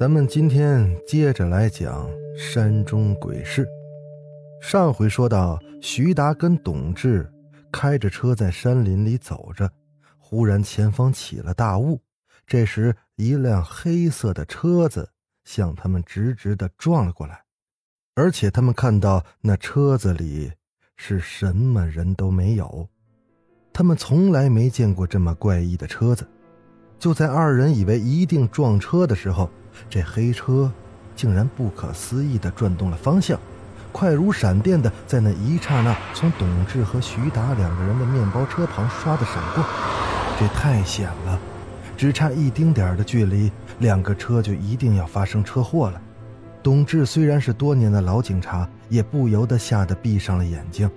咱们今天接着来讲山中鬼事。上回说到，徐达跟董志开着车在山林里走着，忽然前方起了大雾。这时，一辆黑色的车子向他们直直的撞了过来，而且他们看到那车子里是什么人都没有。他们从来没见过这么怪异的车子。就在二人以为一定撞车的时候，这黑车竟然不可思议地转动了方向，快如闪电的在那一刹那从董志和徐达两个人的面包车旁唰的闪过。这太险了，只差一丁点的距离，两个车就一定要发生车祸了。董志虽然是多年的老警察，也不由得吓得闭上了眼睛。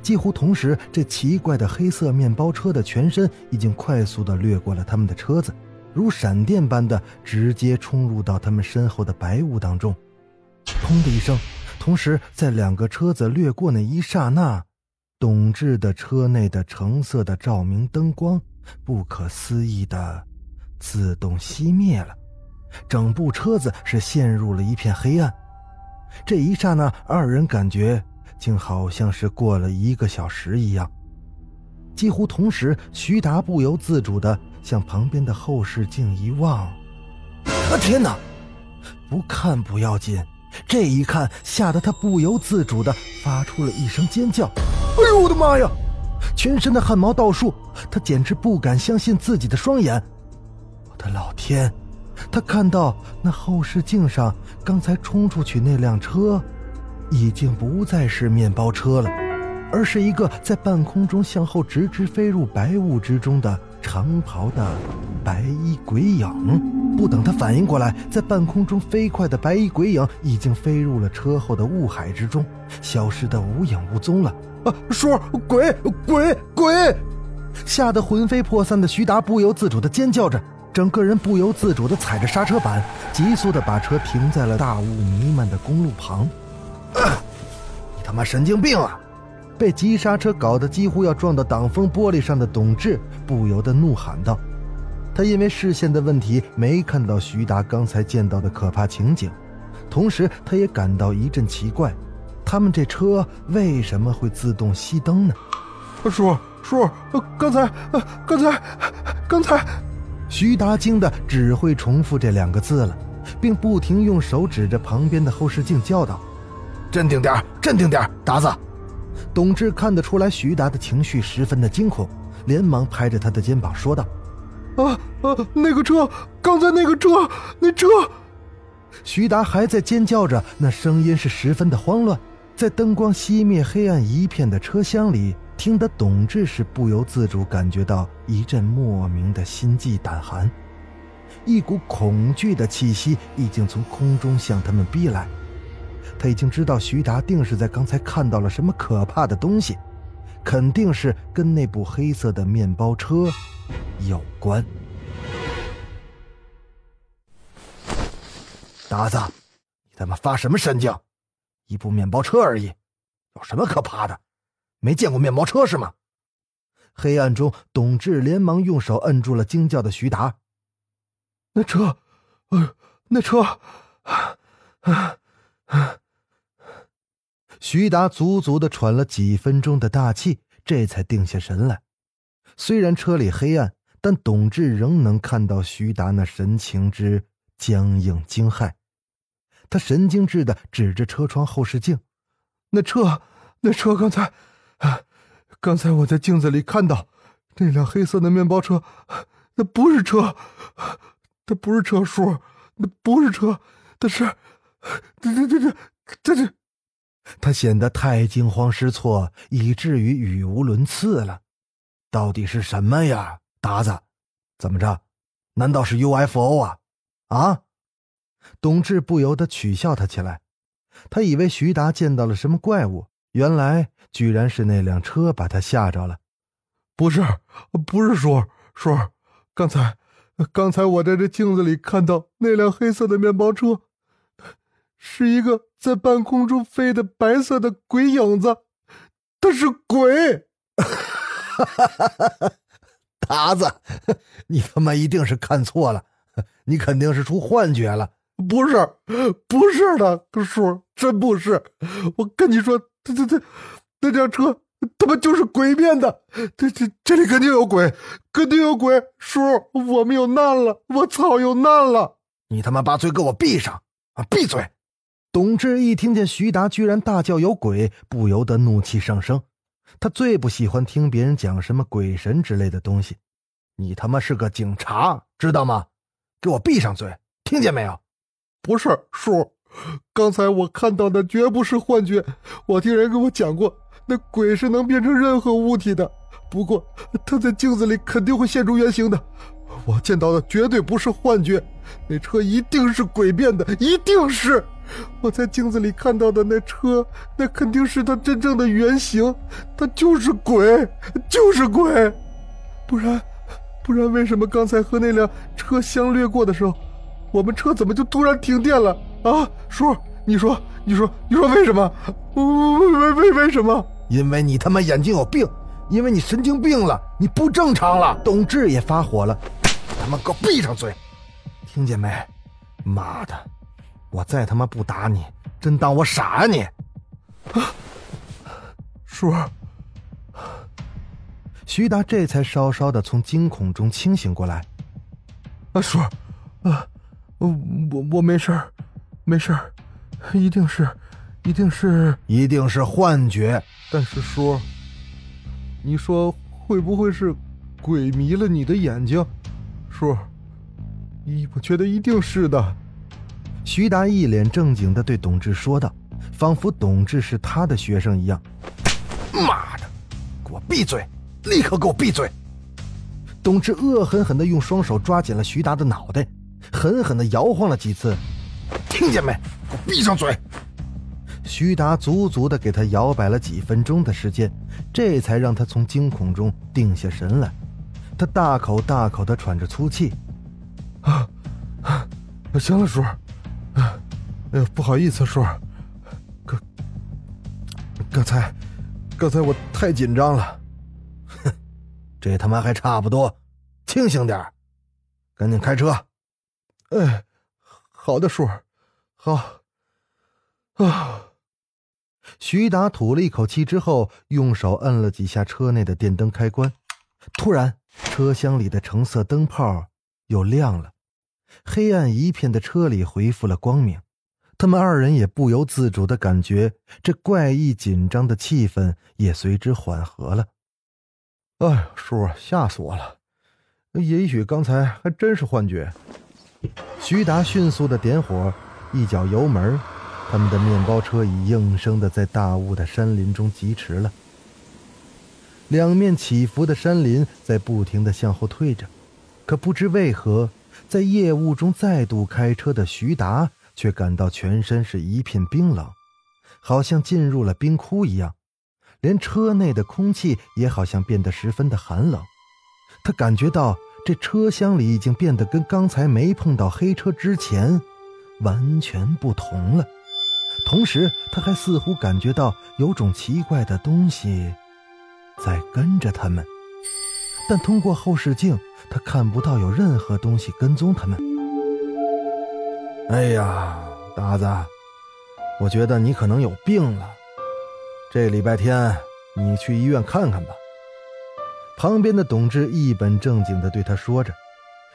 几乎同时，这奇怪的黑色面包车的全身已经快速地掠过了他们的车子，如闪电般的直接冲入到他们身后的白雾当中。砰的一声，同时在两个车子掠过那一刹那，董志的车内的橙色的照明灯光不可思议的自动熄灭了，整部车子是陷入了一片黑暗。这一刹那，二人感觉。竟好像是过了一个小时一样。几乎同时，徐达不由自主的向旁边的后视镜一望，啊天哪！不看不要紧，这一看吓得他不由自主地发出了一声尖叫。哎呦我的妈呀！全身的汗毛倒竖，他简直不敢相信自己的双眼。我的老天！他看到那后视镜上刚才冲出去那辆车。已经不再是面包车了，而是一个在半空中向后直直飞入白雾之中的长袍的白衣鬼影。不等他反应过来，在半空中飞快的白衣鬼影已经飞入了车后的雾海之中，消失的无影无踪了。啊，叔，鬼鬼鬼！吓得魂飞魄散的徐达不由自主的尖叫着，整个人不由自主的踩着刹车板，急速的把车停在了大雾弥漫的公路旁。你他妈神经病啊！被急刹车搞得几乎要撞到挡风玻璃上的董志不由得怒喊道：“他因为视线的问题没看到徐达刚才见到的可怕情景，同时他也感到一阵奇怪，他们这车为什么会自动熄灯呢？”叔叔，刚才，刚才，刚才，徐达惊的只会重复这两个字了，并不停用手指着旁边的后视镜叫道。镇定点镇定点达子。董志看得出来徐达的情绪十分的惊恐，连忙拍着他的肩膀说道：“啊啊，那个车，刚才那个车，那车。”徐达还在尖叫着，那声音是十分的慌乱，在灯光熄灭、黑暗一片的车厢里，听得董志是不由自主感觉到一阵莫名的心悸胆寒，一股恐惧的气息已经从空中向他们逼来。他已经知道徐达定是在刚才看到了什么可怕的东西，肯定是跟那部黑色的面包车有关。达子，你他妈发什么神经？一部面包车而已，有什么可怕的？没见过面包车是吗？黑暗中，董志连忙用手摁住了惊叫的徐达。那车，呃，那车，啊啊！徐达足足的喘了几分钟的大气，这才定下神来。虽然车里黑暗，但董志仍能看到徐达那神情之僵硬惊骇。他神经质的指着车窗后视镜：“那车，那车，刚才，刚才我在镜子里看到那辆黑色的面包车，那不是车，那不是车叔，那不是车，那是，这这这这这这。”他显得太惊慌失措，以至于语无伦次了。到底是什么呀，达子？怎么着？难道是 UFO 啊？啊？董志不由得取笑他起来。他以为徐达见到了什么怪物，原来居然是那辆车把他吓着了。不是，不是叔叔，刚才，刚才我在这镜子里看到那辆黑色的面包车，是一个在半空中飞的白色的鬼影子，他是鬼。达子，你他妈一定是看错了，你肯定是出幻觉了。不是，不是的，叔，真不是。我跟你说，他他他，那辆车他妈就是鬼变的。这这这里肯定有鬼，肯定有鬼。叔，我们有难了，我操，有难了！你他妈把嘴给我闭上啊！闭嘴！董志一听见徐达居然大叫有鬼，不由得怒气上升。他最不喜欢听别人讲什么鬼神之类的东西。你他妈是个警察，知道吗？给我闭上嘴，听见没有？不是叔，刚才我看到的绝不是幻觉。我听人跟我讲过，那鬼是能变成任何物体的。不过他在镜子里肯定会现出原形的。我见到的绝对不是幻觉，那车一定是鬼变的，一定是。我在镜子里看到的那车，那肯定是他真正的原型。他就是鬼，就是鬼。不然，不然为什么刚才和那辆车相掠过的时候？我们车怎么就突然停电了啊？叔，你说，你说，你说为什么？为为为为什么？因为你他妈眼睛有病，因为你神经病了，你不正常了。董志也发火了，他妈给我闭上嘴，听见没？妈的，我再他妈不打你，真当我傻啊你？啊，叔，徐达这才稍稍的从惊恐中清醒过来。啊，叔，啊。我我没事儿，没事儿，一定是，一定是，一定是幻觉。但是叔，你说会不会是鬼迷了你的眼睛？叔，一我觉得一定是的。徐达一脸正经的对董志说道，仿佛董志是他的学生一样。妈的，给我闭嘴！立刻给我闭嘴！董志恶狠狠的用双手抓紧了徐达的脑袋。狠狠的摇晃了几次，听见没？给我闭上嘴！徐达足足的给他摇摆了几分钟的时间，这才让他从惊恐中定下神来。他大口大口的喘着粗气，啊，啊行了，叔，哎呀，不好意思，叔，刚刚才，刚才我太紧张了。哼，这他妈还差不多，清醒点赶紧开车。哎，好的，叔，好。啊！徐达吐了一口气之后，用手摁了几下车内的电灯开关，突然，车厢里的橙色灯泡又亮了，黑暗一片的车里恢复了光明。他们二人也不由自主的感觉，这怪异紧张的气氛也随之缓和了。哎，叔，吓死我了！也许刚才还真是幻觉。徐达迅速的点火，一脚油门，他们的面包车已应声的在大雾的山林中疾驰了。两面起伏的山林在不停的向后退着，可不知为何，在夜雾中再度开车的徐达却感到全身是一片冰冷，好像进入了冰窟一样，连车内的空气也好像变得十分的寒冷。他感觉到。这车厢里已经变得跟刚才没碰到黑车之前完全不同了，同时他还似乎感觉到有种奇怪的东西在跟着他们，但通过后视镜，他看不到有任何东西跟踪他们。哎呀，达子，我觉得你可能有病了，这礼拜天你去医院看看吧。旁边的董志一本正经地对他说着，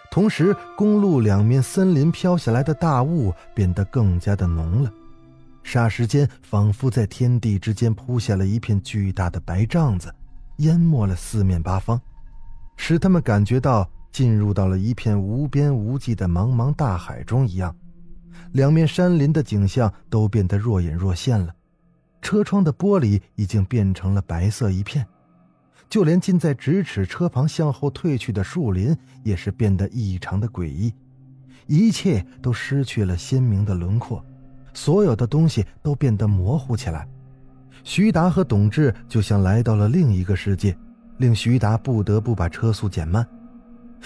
同时公路两面森林飘下来的大雾变得更加的浓了，霎时间仿佛在天地之间铺下了一片巨大的白帐子，淹没了四面八方，使他们感觉到进入到了一片无边无际的茫茫大海中一样。两面山林的景象都变得若隐若现了，车窗的玻璃已经变成了白色一片。就连近在咫尺车旁向后退去的树林，也是变得异常的诡异，一切都失去了鲜明的轮廓，所有的东西都变得模糊起来。徐达和董志就像来到了另一个世界，令徐达不得不把车速减慢。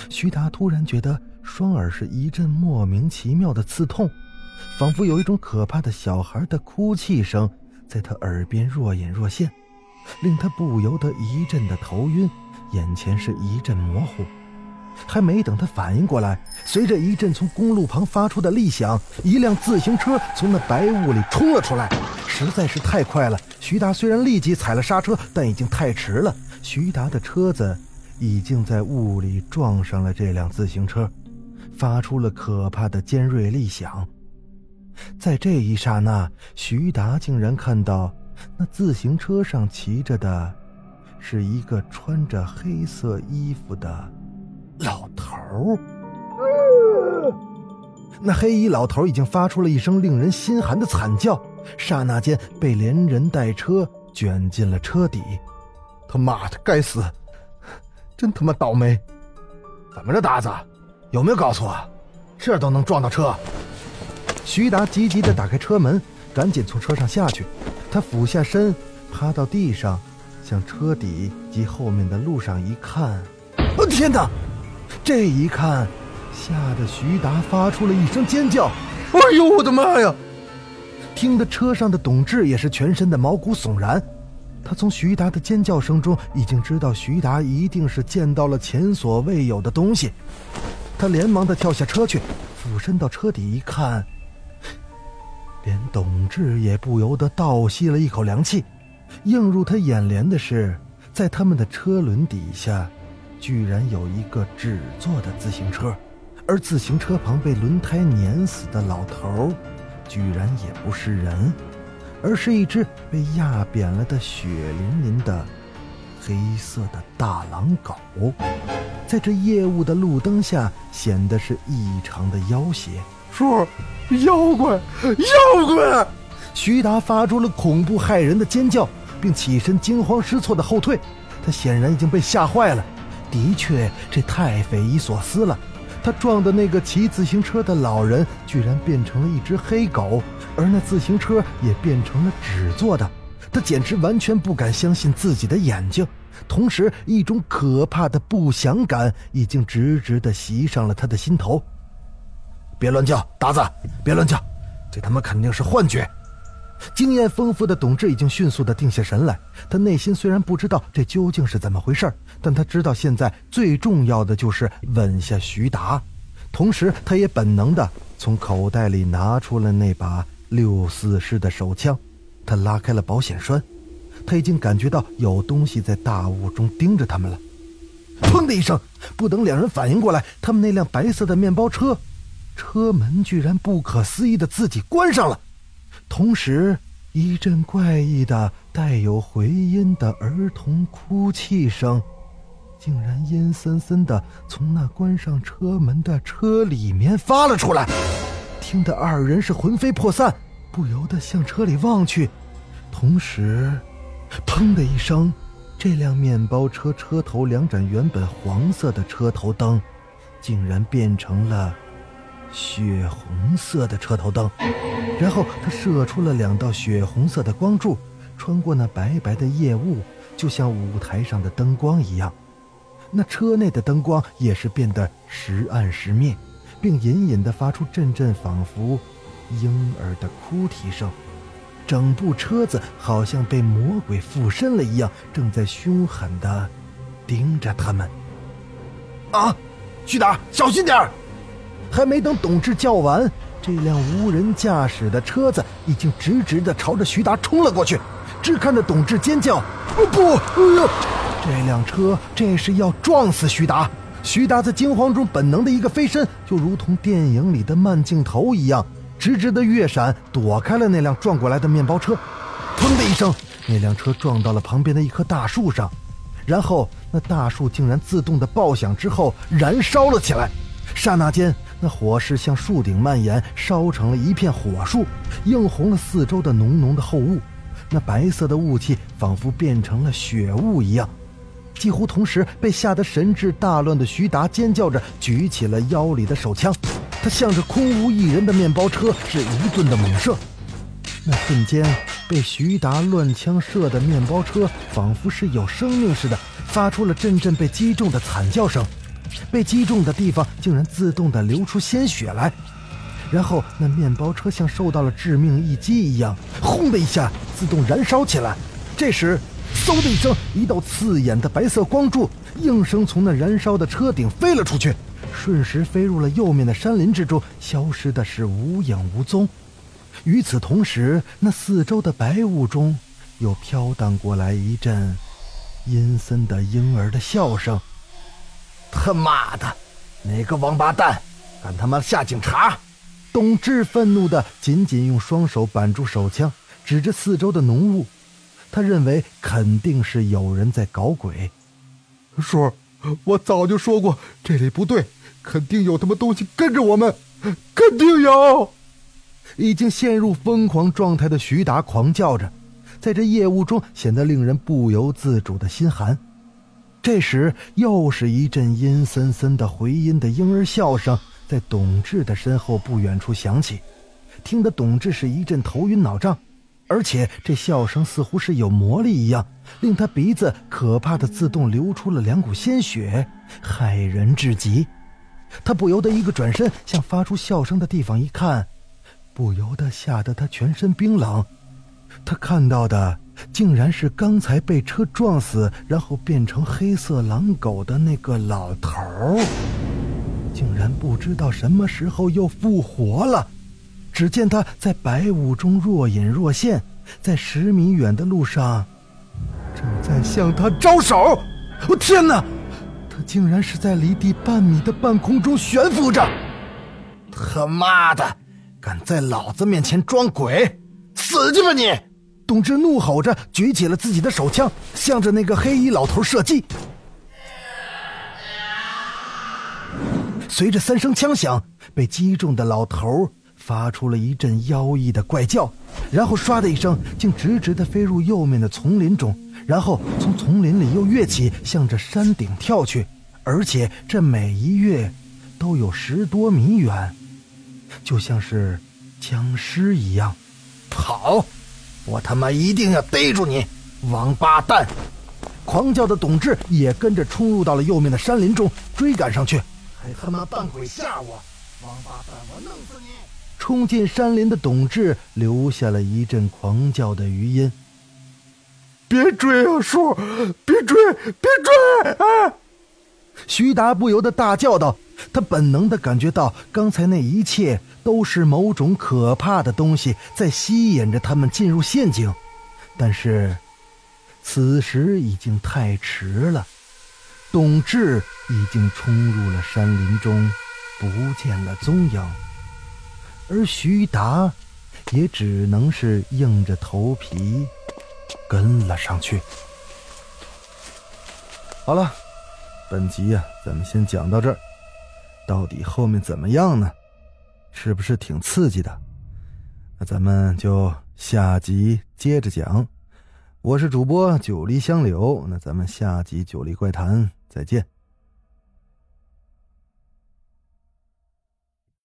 徐达突然觉得双耳是一阵莫名其妙的刺痛，仿佛有一种可怕的小孩的哭泣声在他耳边若隐若现，令他不由得一阵的头晕，眼前是一阵模糊。还没等他反应过来，随着一阵从公路旁发出的厉响，一辆自行车从那白雾里冲了出来，实在是太快了。徐达虽然立即踩了刹车，但已经太迟了。徐达的车子已经在雾里撞上了这辆自行车，发出了可怕的尖锐厉响。在这一刹那，徐达竟然看到那自行车上骑着的，是一个穿着黑色衣服的。老头儿，那黑衣老头已经发出了一声令人心寒的惨叫，刹那间被连人带车卷进了车底。他妈的，该死！真他妈倒霉！怎么着，达子？有没有搞错？这都能撞到车？徐达急急地打开车门，赶紧从车上下去。他俯下身，趴到地上，向车底及后面的路上一看，哦天哪！这一看，吓得徐达发出了一声尖叫：“哎呦，我的妈呀！”听得车上的董志也是全身的毛骨悚然。他从徐达的尖叫声中已经知道徐达一定是见到了前所未有的东西。他连忙的跳下车去，俯身到车底一看，连董志也不由得倒吸了一口凉气。映入他眼帘的是，在他们的车轮底下。居然有一个纸做的自行车，而自行车旁被轮胎碾死的老头，居然也不是人，而是一只被压扁了的血淋淋的黑色的大狼狗，在这夜雾的路灯下显得是异常的妖邪。叔，妖怪，妖怪！徐达发出了恐怖骇人的尖叫，并起身惊慌失措的后退，他显然已经被吓坏了。的确，这太匪夷所思了。他撞的那个骑自行车的老人，居然变成了一只黑狗，而那自行车也变成了纸做的。他简直完全不敢相信自己的眼睛，同时一种可怕的不祥感已经直直地袭上了他的心头。别乱叫，达子，别乱叫，这他妈肯定是幻觉。经验丰富的董志已经迅速地定下神来。他内心虽然不知道这究竟是怎么回事，但他知道现在最重要的就是稳下徐达。同时，他也本能地从口袋里拿出了那把六四式的手枪。他拉开了保险栓，他已经感觉到有东西在大雾中盯着他们了。砰的一声，不等两人反应过来，他们那辆白色的面包车车门居然不可思议地自己关上了。同时，一阵怪异的、带有回音的儿童哭泣声，竟然阴森森的从那关上车门的车里面发了出来，听得二人是魂飞魄散，不由得向车里望去。同时，砰的一声，这辆面包车车头两盏原本黄色的车头灯，竟然变成了。血红色的车头灯，然后它射出了两道血红色的光柱，穿过那白白的夜雾，就像舞台上的灯光一样。那车内的灯光也是变得时暗时灭，并隐隐地发出阵阵仿佛婴儿的哭啼声。整部车子好像被魔鬼附身了一样，正在凶狠地盯着他们。啊，徐达，小心点儿！还没等董志叫完，这辆无人驾驶的车子已经直直地朝着徐达冲了过去。只看着董志尖叫：“不不！哎呀！”这辆车这是要撞死徐达。徐达在惊慌中本能的一个飞身，就如同电影里的慢镜头一样，直直的跃闪，躲开了那辆撞过来的面包车。砰的一声，那辆车撞到了旁边的一棵大树上，然后那大树竟然自动的爆响之后燃烧了起来。刹那间。那火势向树顶蔓延，烧成了一片火树，映红了四周的浓浓的厚雾。那白色的雾气仿佛变成了血雾一样。几乎同时，被吓得神志大乱的徐达尖叫着举起了腰里的手枪。他向着空无一人的面包车是一顿的猛射。那瞬间，被徐达乱枪射的面包车仿佛是有生命似的，发出了阵阵被击中的惨叫声。被击中的地方竟然自动的流出鲜血来，然后那面包车像受到了致命一击一样，轰的一下自动燃烧起来。这时，嗖的一声，一道刺眼的白色光柱应声从那燃烧的车顶飞了出去，瞬时飞入了右面的山林之中，消失的是无影无踪。与此同时，那四周的白雾中又飘荡过来一阵阴森的婴儿的笑声。他妈的，哪个王八蛋，敢他妈吓警察！董志愤怒的紧紧用双手扳住手枪，指着四周的浓雾。他认为肯定是有人在搞鬼。叔，我早就说过这里不对，肯定有他妈东西跟着我们，肯定有。已经陷入疯狂状态的徐达狂叫着，在这夜雾中显得令人不由自主的心寒。这时，又是一阵阴森森的回音的婴儿笑声在董志的身后不远处响起，听得董志是一阵头晕脑胀，而且这笑声似乎是有魔力一样，令他鼻子可怕的自动流出了两股鲜血，骇人至极。他不由得一个转身向发出笑声的地方一看，不由得吓得他全身冰冷。他看到的。竟然是刚才被车撞死，然后变成黑色狼狗的那个老头儿，竟然不知道什么时候又复活了。只见他在白雾中若隐若现，在十米远的路上，正在向他招手。我天哪！他竟然是在离地半米的半空中悬浮着。他妈的，敢在老子面前装鬼，死去吧你！董志怒吼着，举起了自己的手枪，向着那个黑衣老头射击。随着三声枪响，被击中的老头发出了一阵妖异的怪叫，然后唰的一声，竟直直的飞入右面的丛林中，然后从丛林里又跃起，向着山顶跳去，而且这每一跃都有十多米远，就像是僵尸一样。跑！我他妈一定要逮住你，王八蛋！狂叫的董志也跟着冲入到了右面的山林中，追赶上去。还他妈扮鬼吓我！王八蛋，我弄死你！冲进山林的董志留下了一阵狂叫的余音。别追啊，叔！别追！别追！啊！徐达不由得大叫道。他本能的感觉到，刚才那一切都是某种可怕的东西在吸引着他们进入陷阱，但是，此时已经太迟了。董志已经冲入了山林中，不见了踪影，而徐达也只能是硬着头皮跟了上去。好了，本集呀，咱们先讲到这儿。到底后面怎么样呢？是不是挺刺激的？那咱们就下集接着讲。我是主播九黎香柳，那咱们下集《九黎怪谈》再见。